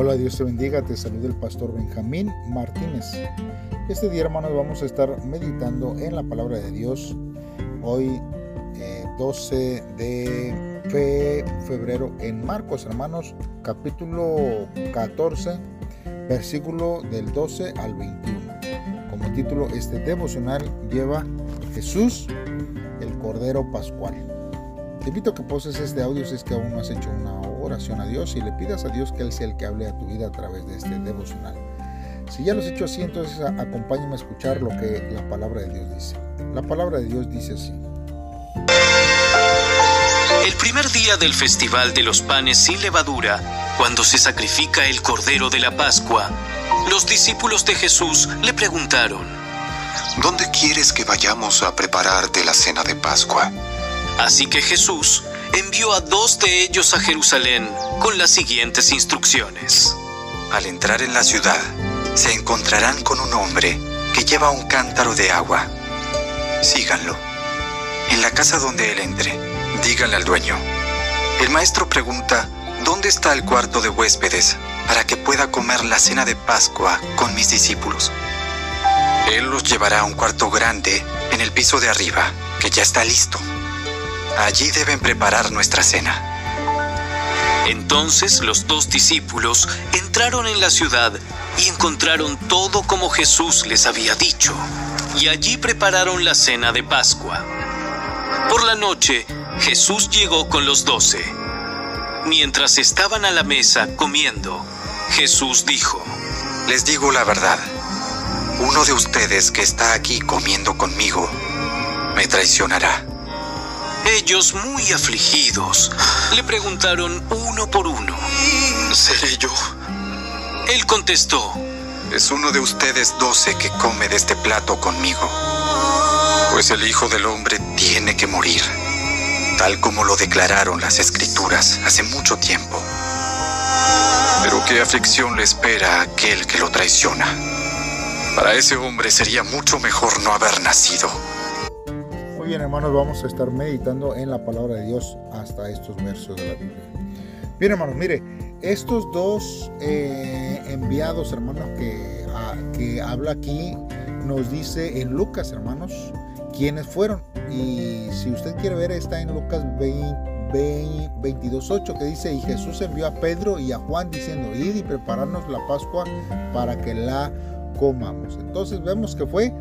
Hola, Dios te bendiga, te saluda el pastor Benjamín Martínez. Este día, hermanos, vamos a estar meditando en la palabra de Dios. Hoy, 12 eh, de febrero, en Marcos, hermanos, capítulo 14, versículo del 12 al 21. Como título, este devocional lleva Jesús, el Cordero Pascual. Te invito a que poses este audio si es que aún no has hecho una oración a Dios y le pidas a Dios que Él sea el que hable a tu vida a través de este devocional. Si ya lo has hecho así, entonces acompáñame a escuchar lo que la palabra de Dios dice. La palabra de Dios dice así. El primer día del festival de los panes sin levadura, cuando se sacrifica el cordero de la Pascua, los discípulos de Jesús le preguntaron, ¿Dónde quieres que vayamos a prepararte la cena de Pascua? Así que Jesús envió a dos de ellos a Jerusalén con las siguientes instrucciones. Al entrar en la ciudad, se encontrarán con un hombre que lleva un cántaro de agua. Síganlo. En la casa donde él entre, díganle al dueño. El maestro pregunta, ¿dónde está el cuarto de huéspedes para que pueda comer la cena de Pascua con mis discípulos? Él los llevará a un cuarto grande en el piso de arriba, que ya está listo. Allí deben preparar nuestra cena. Entonces los dos discípulos entraron en la ciudad y encontraron todo como Jesús les había dicho, y allí prepararon la cena de Pascua. Por la noche, Jesús llegó con los doce. Mientras estaban a la mesa comiendo, Jesús dijo, Les digo la verdad, uno de ustedes que está aquí comiendo conmigo me traicionará. Ellos, muy afligidos, le preguntaron uno por uno, ¿seré yo? Él contestó, es uno de ustedes doce que come de este plato conmigo, pues el Hijo del Hombre tiene que morir, tal como lo declararon las escrituras hace mucho tiempo. Pero qué aflicción le espera a aquel que lo traiciona. Para ese hombre sería mucho mejor no haber nacido bien hermanos, vamos a estar meditando en la palabra de Dios hasta estos versos de la Biblia. Bien hermanos, mire, estos dos eh, enviados hermanos que, que habla aquí nos dice en Lucas hermanos quiénes fueron. Y si usted quiere ver está en Lucas 22.8 que dice, y Jesús envió a Pedro y a Juan diciendo, id y prepararnos la Pascua para que la comamos. Entonces vemos que fue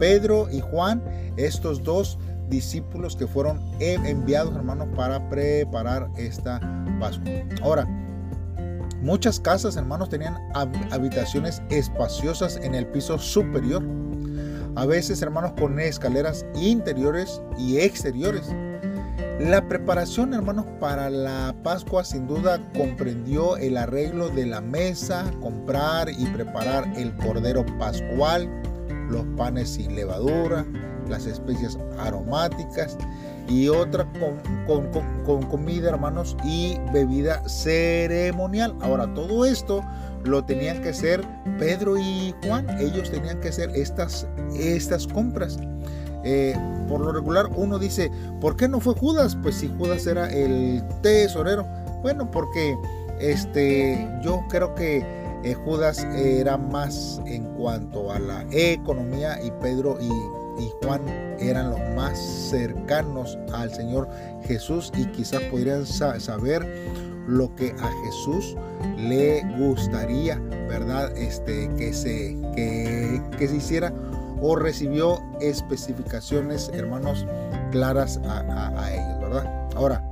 Pedro y Juan, estos dos discípulos que fueron enviados, hermanos, para preparar esta Pascua. Ahora, muchas casas, hermanos, tenían habitaciones espaciosas en el piso superior. A veces, hermanos, con escaleras interiores y exteriores. La preparación, hermanos, para la Pascua sin duda comprendió el arreglo de la mesa, comprar y preparar el cordero pascual, los panes sin levadura, las especias aromáticas y otra con, comida, hermanos, y bebida ceremonial. Ahora, todo esto lo tenían que hacer Pedro y Juan. Ellos tenían que hacer estas, estas compras. Eh, por lo regular uno dice, ¿por qué no fue Judas? Pues si Judas era el tesorero. Bueno, porque este, yo creo que eh, Judas era más en cuanto a la economía y Pedro y Juan eran los más cercanos al Señor Jesús y quizás podrían saber lo que a Jesús le gustaría, ¿verdad? Este, que, se, que, se hiciera o recibió especificaciones, hermanos, claras a, ellos, ¿verdad? Ahora,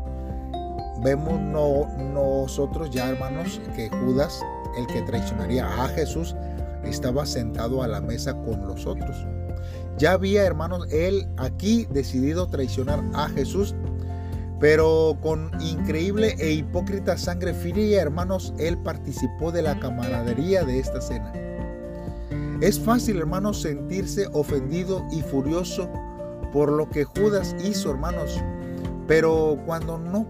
vemos nosotros ya, hermanos, que Judas, el que traicionaría a Jesús, estaba sentado a la mesa con los otros. Ya había, hermanos, él aquí decidido traicionar a Jesús, pero con increíble e hipócrita sangre fría, hermanos, él participó de la camaradería de esta cena. Es fácil, hermanos, sentirse ofendido y furioso por lo que Judas hizo, hermanos, pero cuando no,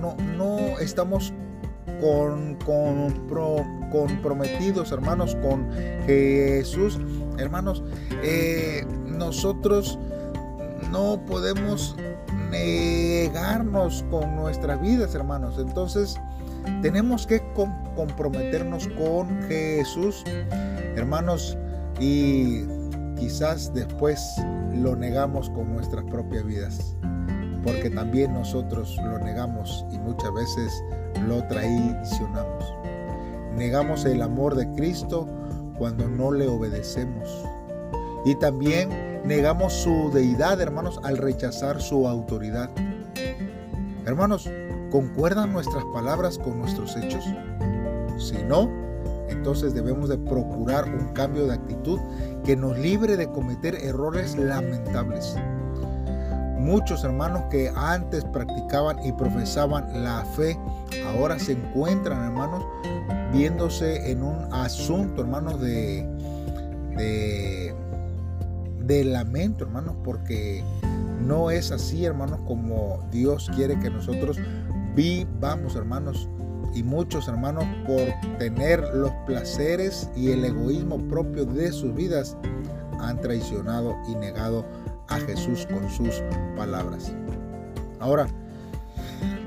no, no estamos con, comprometidos, hermanos, con Jesús, hermanos, eh, nosotros no podemos negarnos con nuestras vidas, hermanos. Entonces, tenemos que comprometernos con Jesús, hermanos, y quizás después lo negamos con nuestras propias vidas, porque también nosotros lo negamos y muchas veces lo traicionamos. Negamos el amor de Cristo cuando no le obedecemos. Y también negamos su deidad, hermanos, al rechazar su autoridad. Hermanos, ¿concuerdan nuestras palabras con nuestros hechos? Si no, entonces debemos de procurar un cambio de actitud que nos libre de cometer errores lamentables. Muchos hermanos que antes practicaban y profesaban la fe, ahora se encuentran, hermanos, viéndose en un asunto, hermanos, de, de, lamento, hermanos, porque no es así, hermanos, como Dios quiere que nosotros vivamos, hermanos. Y muchos hermanos, por tener los placeres y el egoísmo propio de sus vidas, han traicionado y negado a Jesús con sus palabras. Ahora,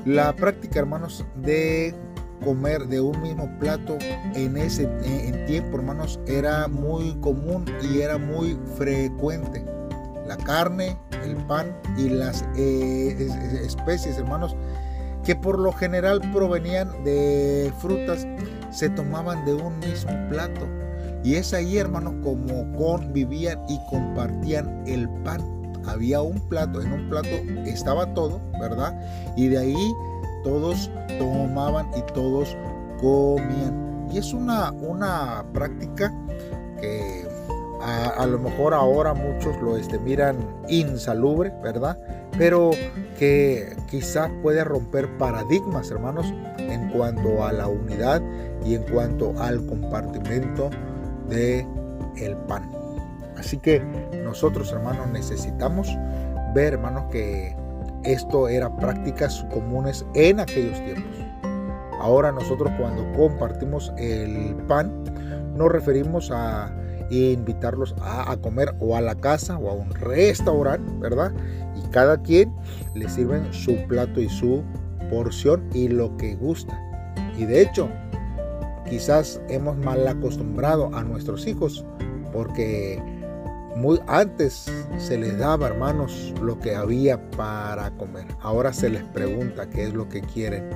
la práctica, hermanos, de comer de un mismo plato en ese en tiempo, hermanos, era muy común y era muy frecuente. La carne, el pan y las eh, especies, hermanos, que por lo general provenían de frutas, se tomaban de un mismo plato. Y es ahí, hermanos, como convivían y compartían el pan. Había un plato, en un plato estaba todo, ¿verdad? Y de ahí todos tomaban y todos comían. Y es una, una práctica que a, lo mejor ahora muchos lo este, miran insalubre, ¿verdad? Pero que quizás puede romper paradigmas, hermanos, en cuanto a la unidad y en cuanto al compartimento el pan. Así que nosotros, hermanos, necesitamos ver, hermanos, que esto era prácticas comunes en aquellos tiempos. Ahora nosotros cuando compartimos el pan nos referimos a invitarlos a, comer o a la casa o a un restaurante, ¿verdad? Y cada quien le sirven su plato y su porción y lo que gusta. Y de hecho, quizás hemos mal acostumbrado a nuestros hijos porque muy antes se les daba, hermanos, lo que había para comer. Ahora se les pregunta qué es lo que quieren.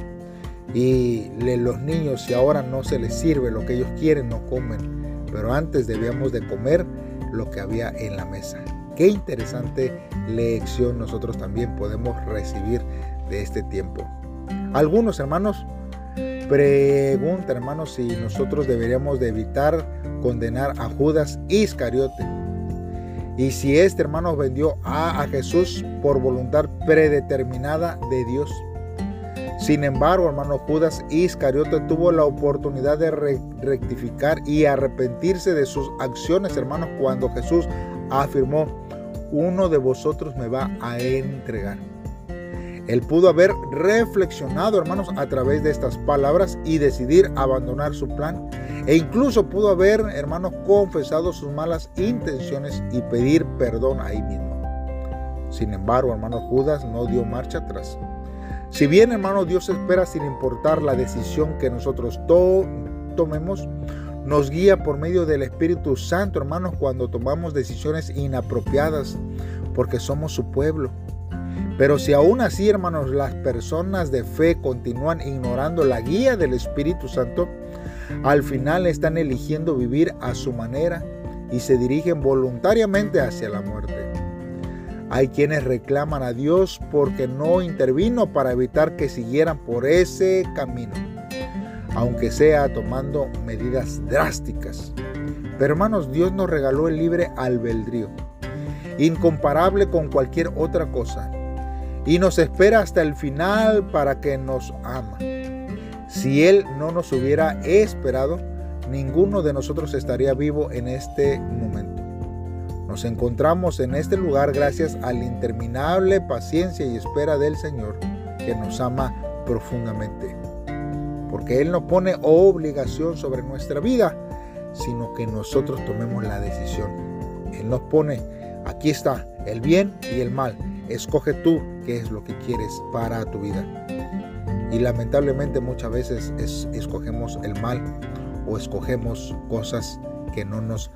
Y los niños, si ahora no se les sirve lo que ellos quieren, no comen pero antes debíamos de comer lo que había en la mesa. Qué interesante lección nosotros también podemos recibir de este tiempo. Algunos hermanos preguntan, hermanos, si nosotros deberíamos de evitar condenar a Judas Iscariote. Y si este hermano vendió a, a Jesús por voluntad predeterminada de Dios. Sin embargo, hermano Judas Iscariote tuvo la oportunidad de rectificar y arrepentirse de sus acciones, hermanos, cuando Jesús afirmó, uno de vosotros me va a entregar. Él pudo haber reflexionado, hermanos, a través de estas palabras y decidir abandonar su plan. E incluso pudo haber, hermanos, confesado sus malas intenciones y pedir perdón ahí mismo. Sin embargo, hermano Judas no dio marcha atrás. Si bien, hermano, Dios espera sin importar la decisión que nosotros tomemos, nos guía por medio del Espíritu Santo, hermanos, cuando tomamos decisiones inapropiadas, porque somos su pueblo. Pero si aún así, hermanos, las personas de fe continúan ignorando la guía del Espíritu Santo, al final están eligiendo vivir a su manera y se dirigen voluntariamente hacia la muerte. Hay quienes reclaman a Dios porque no intervino para evitar que siguieran por ese camino, aunque sea tomando medidas drásticas. Pero hermanos, Dios nos regaló el libre albedrío, incomparable con cualquier otra cosa, y nos espera hasta el final para que nos ama. Si Él no nos hubiera esperado, ninguno de nosotros estaría vivo en este momento. Nos encontramos en este lugar gracias a la interminable paciencia y espera del Señor que nos ama profundamente. Porque Él no pone obligación sobre nuestra vida, sino que nosotros tomemos la decisión. Él nos pone, aquí está, el bien y el mal. Escoge tú qué es lo que quieres para tu vida. Y lamentablemente muchas veces escogemos el mal o escogemos cosas que no nos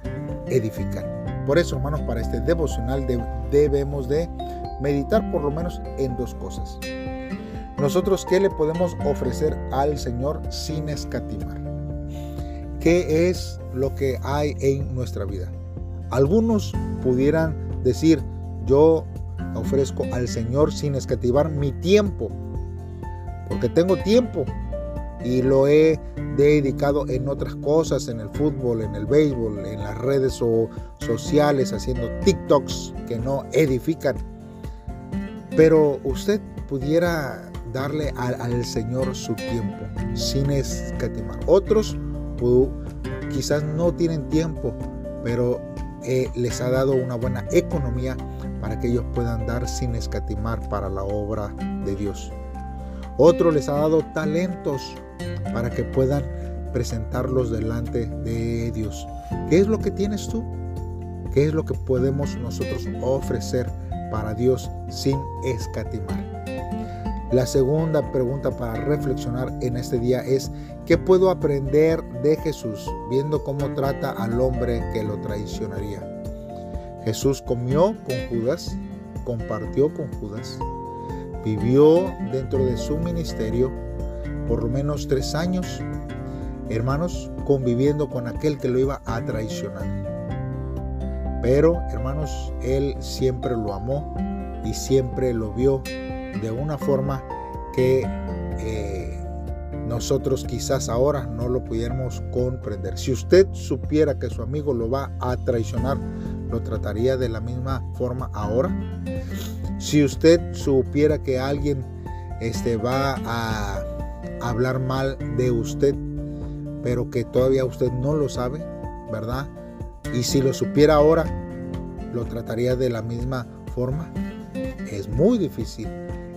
edifican. Por eso, hermanos, para este devocional debemos de meditar por lo menos en dos cosas. Nosotros, ¿qué le podemos ofrecer al Señor sin escatimar? ¿Qué es lo que hay en nuestra vida? Algunos pudieran decir, yo ofrezco al Señor sin escatimar mi tiempo, porque tengo tiempo y lo he dedicado en otras cosas, en el fútbol, en el béisbol, en las redes sociales, haciendo TikToks que no edifican. Pero usted pudiera darle al, Señor su tiempo sin escatimar. Otros quizás no tienen tiempo, pero eh, les ha dado una buena economía para que ellos puedan dar sin escatimar para la obra de Dios. Otro les ha dado talentos para que puedan presentarlos delante de Dios. ¿Qué es lo que tienes tú? ¿Qué es lo que podemos nosotros ofrecer para Dios sin escatimar? La segunda pregunta para reflexionar en este día es, ¿qué puedo aprender de Jesús viendo cómo trata al hombre que lo traicionaría? Jesús comió con Judas, compartió con Judas, vivió dentro de su ministerio por lo menos tres años, hermanos, conviviendo con aquel que lo iba a traicionar. Pero, hermanos, él siempre lo amó y siempre lo vio de una forma que eh, nosotros quizás ahora no lo pudiéramos comprender. Si usted supiera que su amigo lo va a traicionar, ¿lo trataría de la misma forma ahora? Si usted supiera que alguien este, va a hablar mal de usted, pero que todavía usted no lo sabe, ¿verdad? Y si lo supiera ahora, ¿lo trataría de la misma forma? Es muy difícil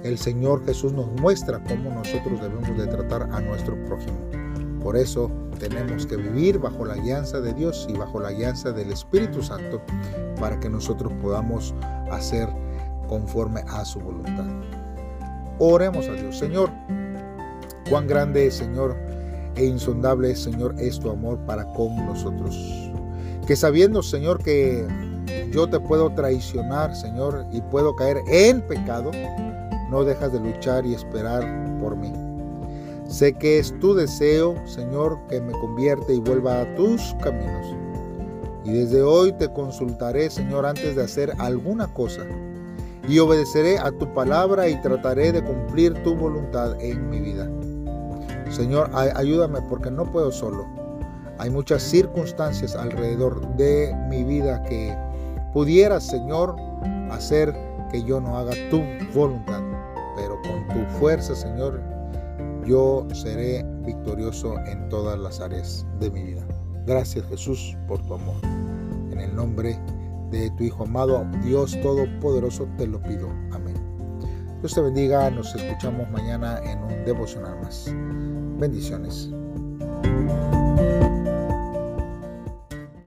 el Señor Jesús nos muestra cómo nosotros debemos de tratar a nuestro prójimo. Por eso tenemos que vivir bajo la alianza de Dios y bajo la alianza del Espíritu Santo para que nosotros podamos hacer conforme a su voluntad. Oremos a Dios, Señor. Cuán grande, Señor, e insondable, Señor, es tu amor para con nosotros. Que sabiendo, Señor, que yo te puedo traicionar, Señor, y puedo caer en pecado, no dejas de luchar y esperar por mí. Sé que es tu deseo, Señor, que me convierte y vuelva a tus caminos. Y desde hoy te consultaré, Señor, antes de hacer alguna cosa. Y obedeceré a tu palabra y trataré de cumplir tu voluntad en mi vida. Señor, ayúdame porque no puedo solo. Hay muchas circunstancias alrededor de mi vida que pudieras, Señor, hacer que yo no haga tu voluntad pero con tu fuerza, Señor, yo seré victorioso en todas las áreas de mi vida. Gracias Jesús por tu amor. En el nombre de tu Hijo amado, Dios Todopoderoso, te lo pido. Amén. Dios te bendiga, nos escuchamos mañana en un devocional más. Bendiciones.